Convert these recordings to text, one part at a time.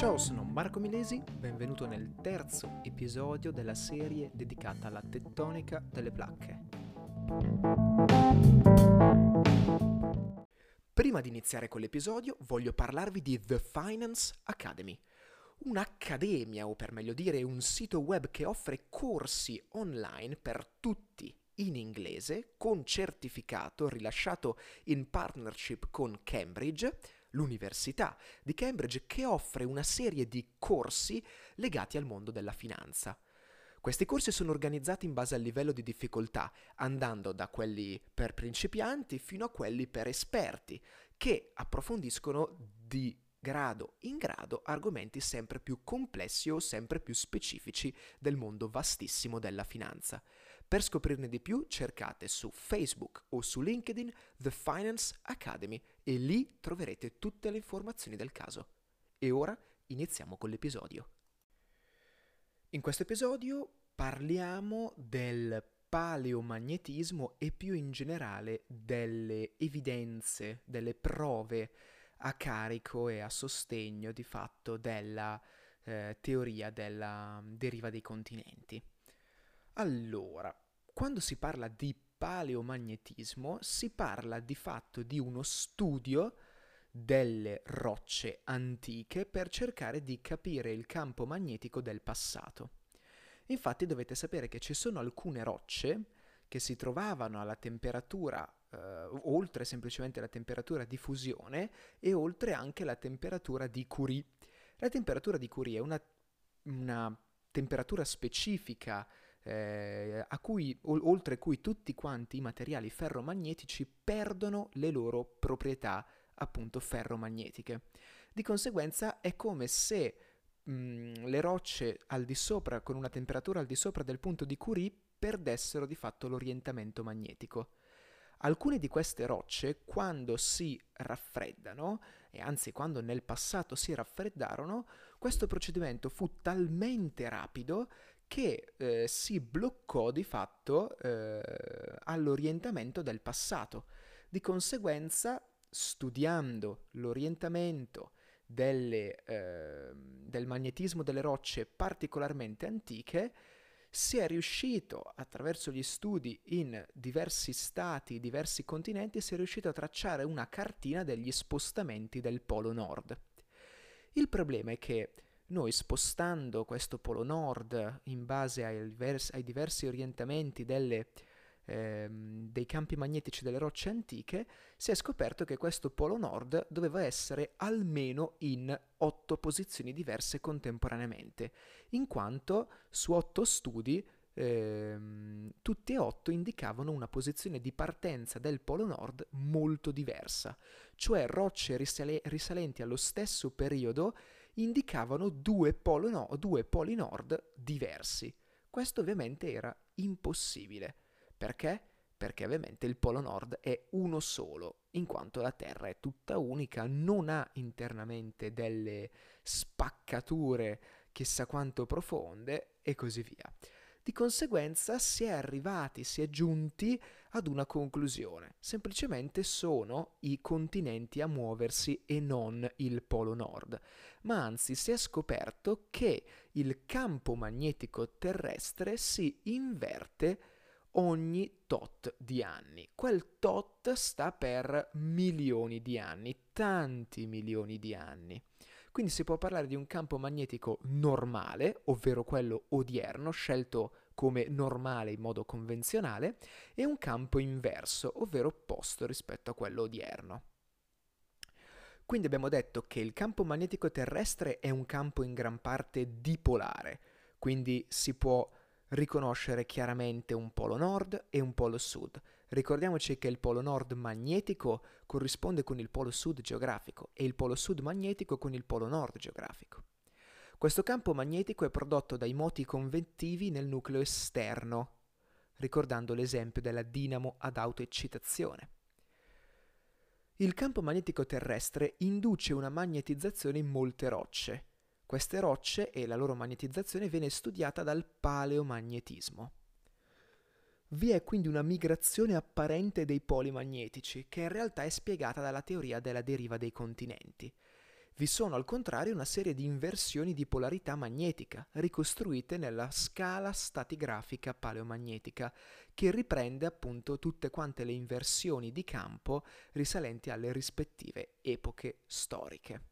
Ciao, sono Marco Milesi, benvenuto nel terzo episodio della serie dedicata alla tettonica delle placche. Prima di iniziare con l'episodio voglio parlarvi di The Finance Academy, un'accademia o per meglio dire un sito web che offre corsi online per tutti in inglese con certificato rilasciato in partnership con Cambridge, l'Università di Cambridge, che offre una serie di corsi legati al mondo della finanza. Questi corsi sono organizzati in base al livello di difficoltà, andando da quelli per principianti fino a quelli per esperti, che approfondiscono di grado in grado argomenti sempre più complessi o sempre più specifici del mondo vastissimo della finanza. Per scoprirne di più cercate su Facebook o su LinkedIn The Finance Academy e lì troverete tutte le informazioni del caso. E ora iniziamo con l'episodio. In questo episodio parliamo del paleomagnetismo e più in generale delle evidenze, delle prove a carico e a sostegno di fatto della eh, teoria della deriva dei continenti. Allora, quando si parla di paleomagnetismo si parla di fatto di uno studio delle rocce antiche per cercare di capire il campo magnetico del passato. Infatti dovete sapere che ci sono alcune rocce che si trovavano alla temperatura, eh, oltre semplicemente la temperatura di fusione e oltre anche la temperatura di Curie. La temperatura di Curie è una, una temperatura specifica eh, a cui, o- oltre cui tutti quanti i materiali ferromagnetici perdono le loro proprietà appunto ferromagnetiche. Di conseguenza è come se mh, le rocce al di sopra, con una temperatura al di sopra del punto di Curie, perdessero di fatto l'orientamento magnetico. Alcune di queste rocce, quando si raffreddano, e anzi quando nel passato si raffreddarono, questo procedimento fu talmente rapido che eh, si bloccò di fatto eh, all'orientamento del passato. Di conseguenza, studiando l'orientamento delle, eh, del magnetismo delle rocce particolarmente antiche, si è riuscito, attraverso gli studi in diversi stati, diversi continenti, si è riuscito a tracciare una cartina degli spostamenti del Polo Nord. Il problema è che noi spostando questo polo nord in base ai, diversi, ai diversi orientamenti delle, ehm, dei campi magnetici delle rocce antiche, si è scoperto che questo polo nord doveva essere almeno in otto posizioni diverse contemporaneamente, in quanto su otto studi ehm, tutti e otto indicavano una posizione di partenza del polo nord molto diversa, cioè rocce risale- risalenti allo stesso periodo indicavano due, no, due poli nord diversi. Questo ovviamente era impossibile. Perché? Perché ovviamente il polo nord è uno solo, in quanto la Terra è tutta unica, non ha internamente delle spaccature chissà quanto profonde e così via. Di conseguenza si è arrivati, si è giunti ad una conclusione. Semplicemente sono i continenti a muoversi e non il polo nord. Ma anzi si è scoperto che il campo magnetico terrestre si inverte ogni tot di anni. Quel tot sta per milioni di anni, tanti milioni di anni. Quindi si può parlare di un campo magnetico normale, ovvero quello odierno, scelto come normale in modo convenzionale, e un campo inverso, ovvero opposto rispetto a quello odierno. Quindi abbiamo detto che il campo magnetico terrestre è un campo in gran parte dipolare, quindi si può riconoscere chiaramente un polo nord e un polo sud. Ricordiamoci che il polo nord magnetico corrisponde con il polo sud geografico e il polo sud magnetico con il polo nord geografico. Questo campo magnetico è prodotto dai moti convettivi nel nucleo esterno, ricordando l'esempio della dinamo ad autoeccitazione. Il campo magnetico terrestre induce una magnetizzazione in molte rocce, queste rocce e la loro magnetizzazione viene studiata dal paleomagnetismo. Vi è quindi una migrazione apparente dei poli magnetici, che in realtà è spiegata dalla teoria della deriva dei continenti. Vi sono al contrario una serie di inversioni di polarità magnetica, ricostruite nella scala statigrafica paleomagnetica, che riprende appunto tutte quante le inversioni di campo risalenti alle rispettive epoche storiche.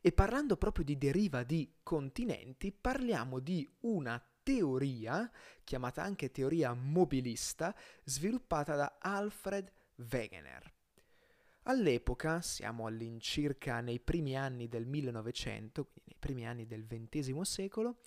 E parlando proprio di deriva di continenti, parliamo di una teoria, chiamata anche teoria mobilista, sviluppata da Alfred Wegener. All'epoca, siamo all'incirca nei primi anni del 1900, quindi nei primi anni del XX secolo,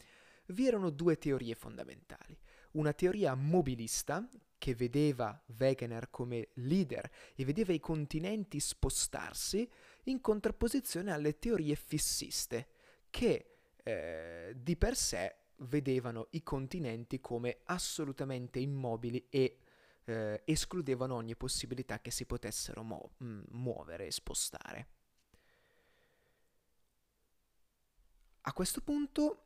vi erano due teorie fondamentali. Una teoria mobilista, che vedeva Wegener come leader e vedeva i continenti spostarsi, in contrapposizione alle teorie fissiste, che eh, di per sé vedevano i continenti come assolutamente immobili e eh, escludevano ogni possibilità che si potessero mu- mm, muovere e spostare. A questo punto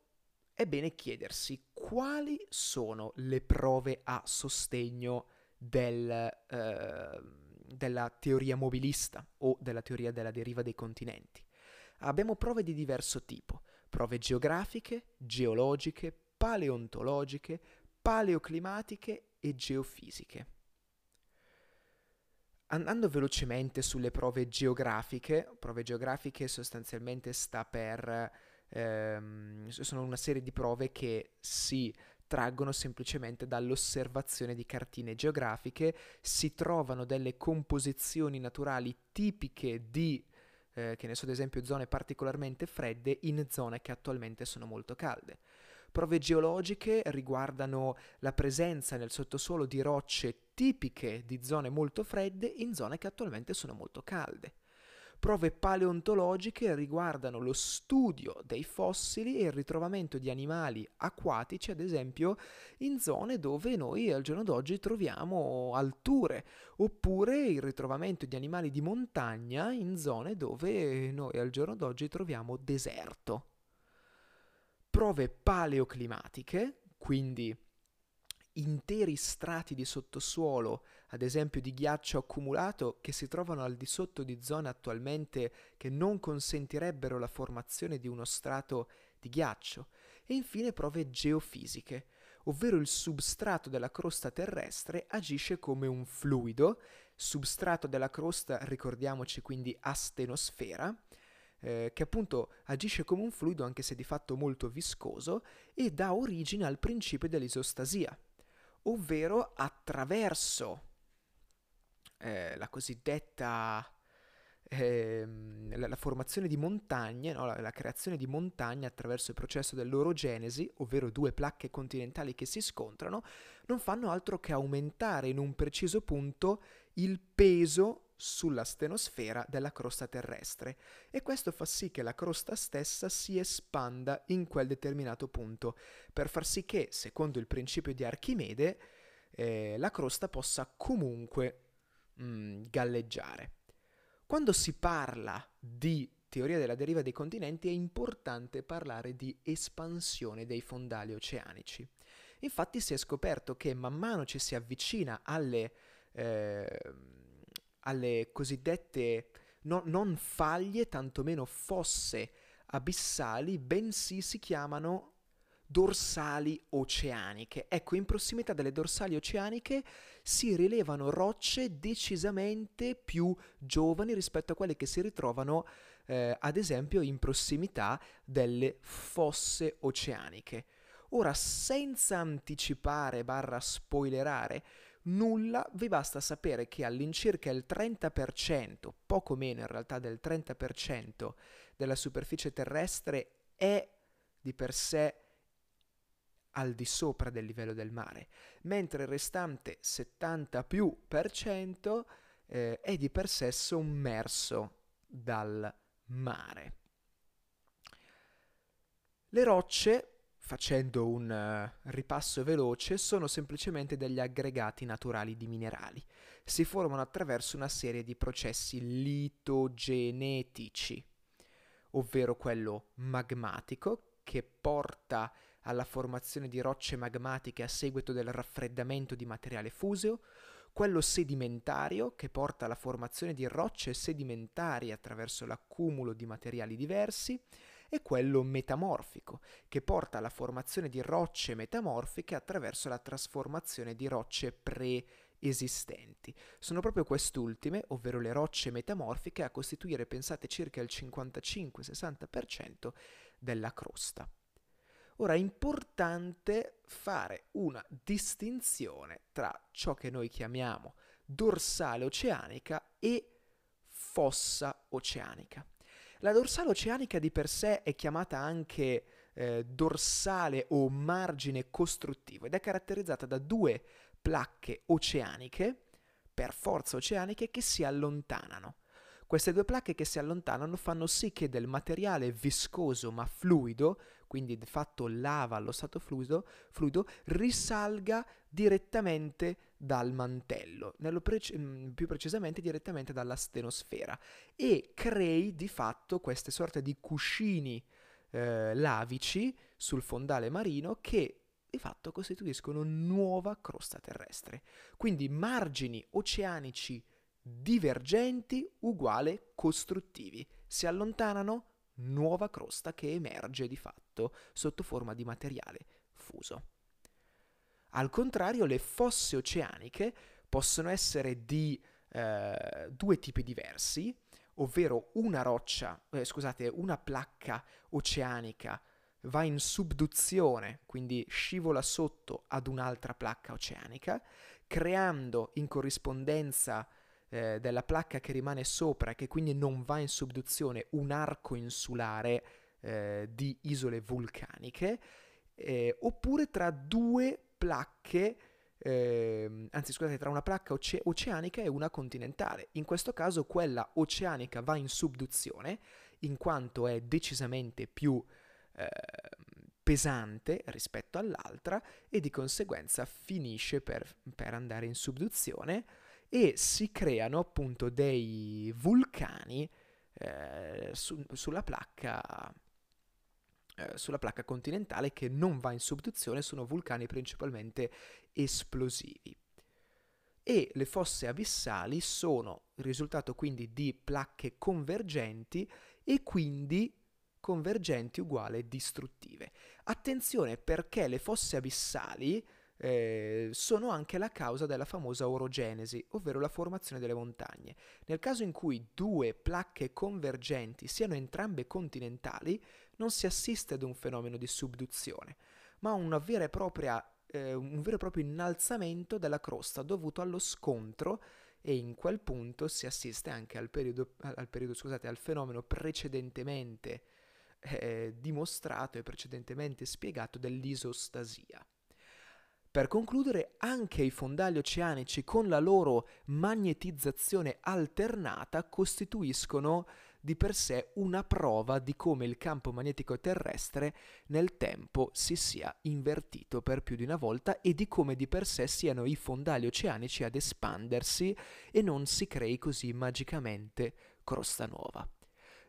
è bene chiedersi quali sono le prove a sostegno del, eh, della teoria mobilista o della teoria della deriva dei continenti. Abbiamo prove di diverso tipo, prove geografiche, geologiche, paleontologiche, paleoclimatiche e geofisiche. Andando velocemente sulle prove geografiche, prove geografiche sostanzialmente sta per... Ehm, sono una serie di prove che si traggono semplicemente dall'osservazione di cartine geografiche, si trovano delle composizioni naturali tipiche di, eh, che ne so, ad esempio, zone particolarmente fredde in zone che attualmente sono molto calde. Prove geologiche riguardano la presenza nel sottosuolo di rocce tipiche di zone molto fredde in zone che attualmente sono molto calde. Prove paleontologiche riguardano lo studio dei fossili e il ritrovamento di animali acquatici, ad esempio in zone dove noi al giorno d'oggi troviamo alture, oppure il ritrovamento di animali di montagna in zone dove noi al giorno d'oggi troviamo deserto. Prove paleoclimatiche, quindi interi strati di sottosuolo, ad esempio di ghiaccio accumulato, che si trovano al di sotto di zone attualmente che non consentirebbero la formazione di uno strato di ghiaccio, e infine prove geofisiche, ovvero il substrato della crosta terrestre agisce come un fluido, substrato della crosta ricordiamoci quindi astenosfera, eh, che appunto agisce come un fluido anche se di fatto molto viscoso e dà origine al principio dell'isostasia, ovvero attraverso eh, la cosiddetta eh, la, la, formazione di montagne, no? la, la, creazione di montagne attraverso il processo dell'orogenesi, ovvero due placche continentali che si scontrano, non fanno altro che aumentare in un preciso punto il peso sulla stenosfera della crosta terrestre e questo fa sì che la crosta stessa si espanda in quel determinato punto, per far sì che, secondo il principio di Archimede, eh, la crosta possa comunque mh, mm, galleggiare. Quando si parla di teoria della deriva dei continenti è importante parlare di espansione dei fondali oceanici. Infatti si è scoperto che man mano ci si avvicina alle... Eh, alle cosiddette no, non faglie, tantomeno fosse abissali, bensì si chiamano dorsali oceaniche. Ecco, in prossimità delle dorsali oceaniche si rilevano rocce decisamente più giovani rispetto a quelle che si ritrovano, eh, ad esempio, in prossimità delle fosse oceaniche. Ora, senza anticipare barra spoilerare nulla, vi basta sapere che all'incirca il 30%, poco meno in realtà del 30% della superficie terrestre è di per sé al di sopra del livello del mare, mentre il restante 70 più per cento eh, è di per sé sommerso dal mare. Le rocce facendo un uh, ripasso veloce, sono semplicemente degli aggregati naturali di minerali. Si formano attraverso una serie di processi litogenetici, ovvero quello magmatico, che porta alla formazione di rocce magmatiche a seguito del raffreddamento di materiale fuseo, quello sedimentario che porta alla formazione di rocce sedimentarie attraverso l'accumulo di materiali diversi e quello metamorfico, che porta alla formazione di rocce metamorfiche attraverso la trasformazione di rocce preesistenti. Sono proprio quest'ultime, ovvero le rocce metamorfiche, a costituire, pensate, circa il 55-60% della crosta. Ora è importante fare una distinzione tra ciò che noi chiamiamo dorsale oceanica e fossa oceanica. La dorsale oceanica di per sé è chiamata anche eh, dorsale o margine costruttivo ed è caratterizzata da due placche oceaniche, per forza oceaniche, che si allontanano. Queste due placche che si allontanano fanno sì che del materiale viscoso ma fluido, quindi di fatto lava allo stato fluido, fluido risalga direttamente dal mantello, prec- mm, più precisamente direttamente dalla stenosfera, e crei di fatto queste sorte di cuscini eh, lavici sul fondale marino che di fatto costituiscono nuova crosta terrestre. Quindi margini oceanici divergenti uguale costruttivi. Si allontanano, nuova crosta che emerge di fatto sotto forma di materiale fuso. Al contrario, le fosse oceaniche possono essere di eh, due tipi diversi, ovvero una roccia, eh, scusate, una placca oceanica va in subduzione, quindi scivola sotto ad un'altra placca oceanica, creando in corrispondenza eh, della placca che rimane sopra che quindi non va in subduzione un arco insulare eh, di isole vulcaniche, eh, oppure tra due placche, eh, anzi scusate, tra una placca oce- oceanica e una continentale. In questo caso quella oceanica va in subduzione, in quanto è decisamente più eh, pesante rispetto all'altra e di conseguenza finisce per, per andare in subduzione e si creano appunto dei vulcani eh, su, sulla placca eh, sulla placca continentale che non va in subduzione, sono vulcani principalmente esplosivi. E le fosse abissali sono il risultato quindi di placche convergenti e quindi convergenti uguale distruttive. Attenzione perché le fosse abissali eh, sono anche la causa della famosa orogenesi, ovvero la formazione delle montagne. Nel caso in cui due placche convergenti siano entrambe continentali, non si assiste ad un fenomeno di subduzione, ma a una vera e propria, eh, un vero e proprio innalzamento della crosta dovuto allo scontro e in quel punto si assiste anche al periodo, al, periodo, scusate, al fenomeno precedentemente eh, dimostrato e precedentemente spiegato dell'isostasia. Per concludere, anche i fondali oceanici con la loro magnetizzazione alternata costituiscono di per sé una prova di come il campo magnetico terrestre nel tempo si sia invertito per più di una volta e di come di per sé siano i fondali oceanici ad espandersi e non si crei così magicamente crosta nuova.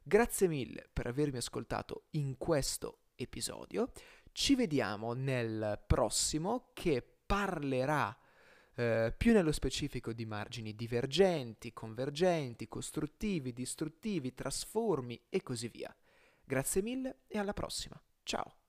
Grazie mille per avermi ascoltato in questo episodio. Ci vediamo nel prossimo che parlerà eh, più nello specifico di margini divergenti, convergenti, costruttivi, distruttivi, trasformi e così via. Grazie mille e alla prossima. Ciao!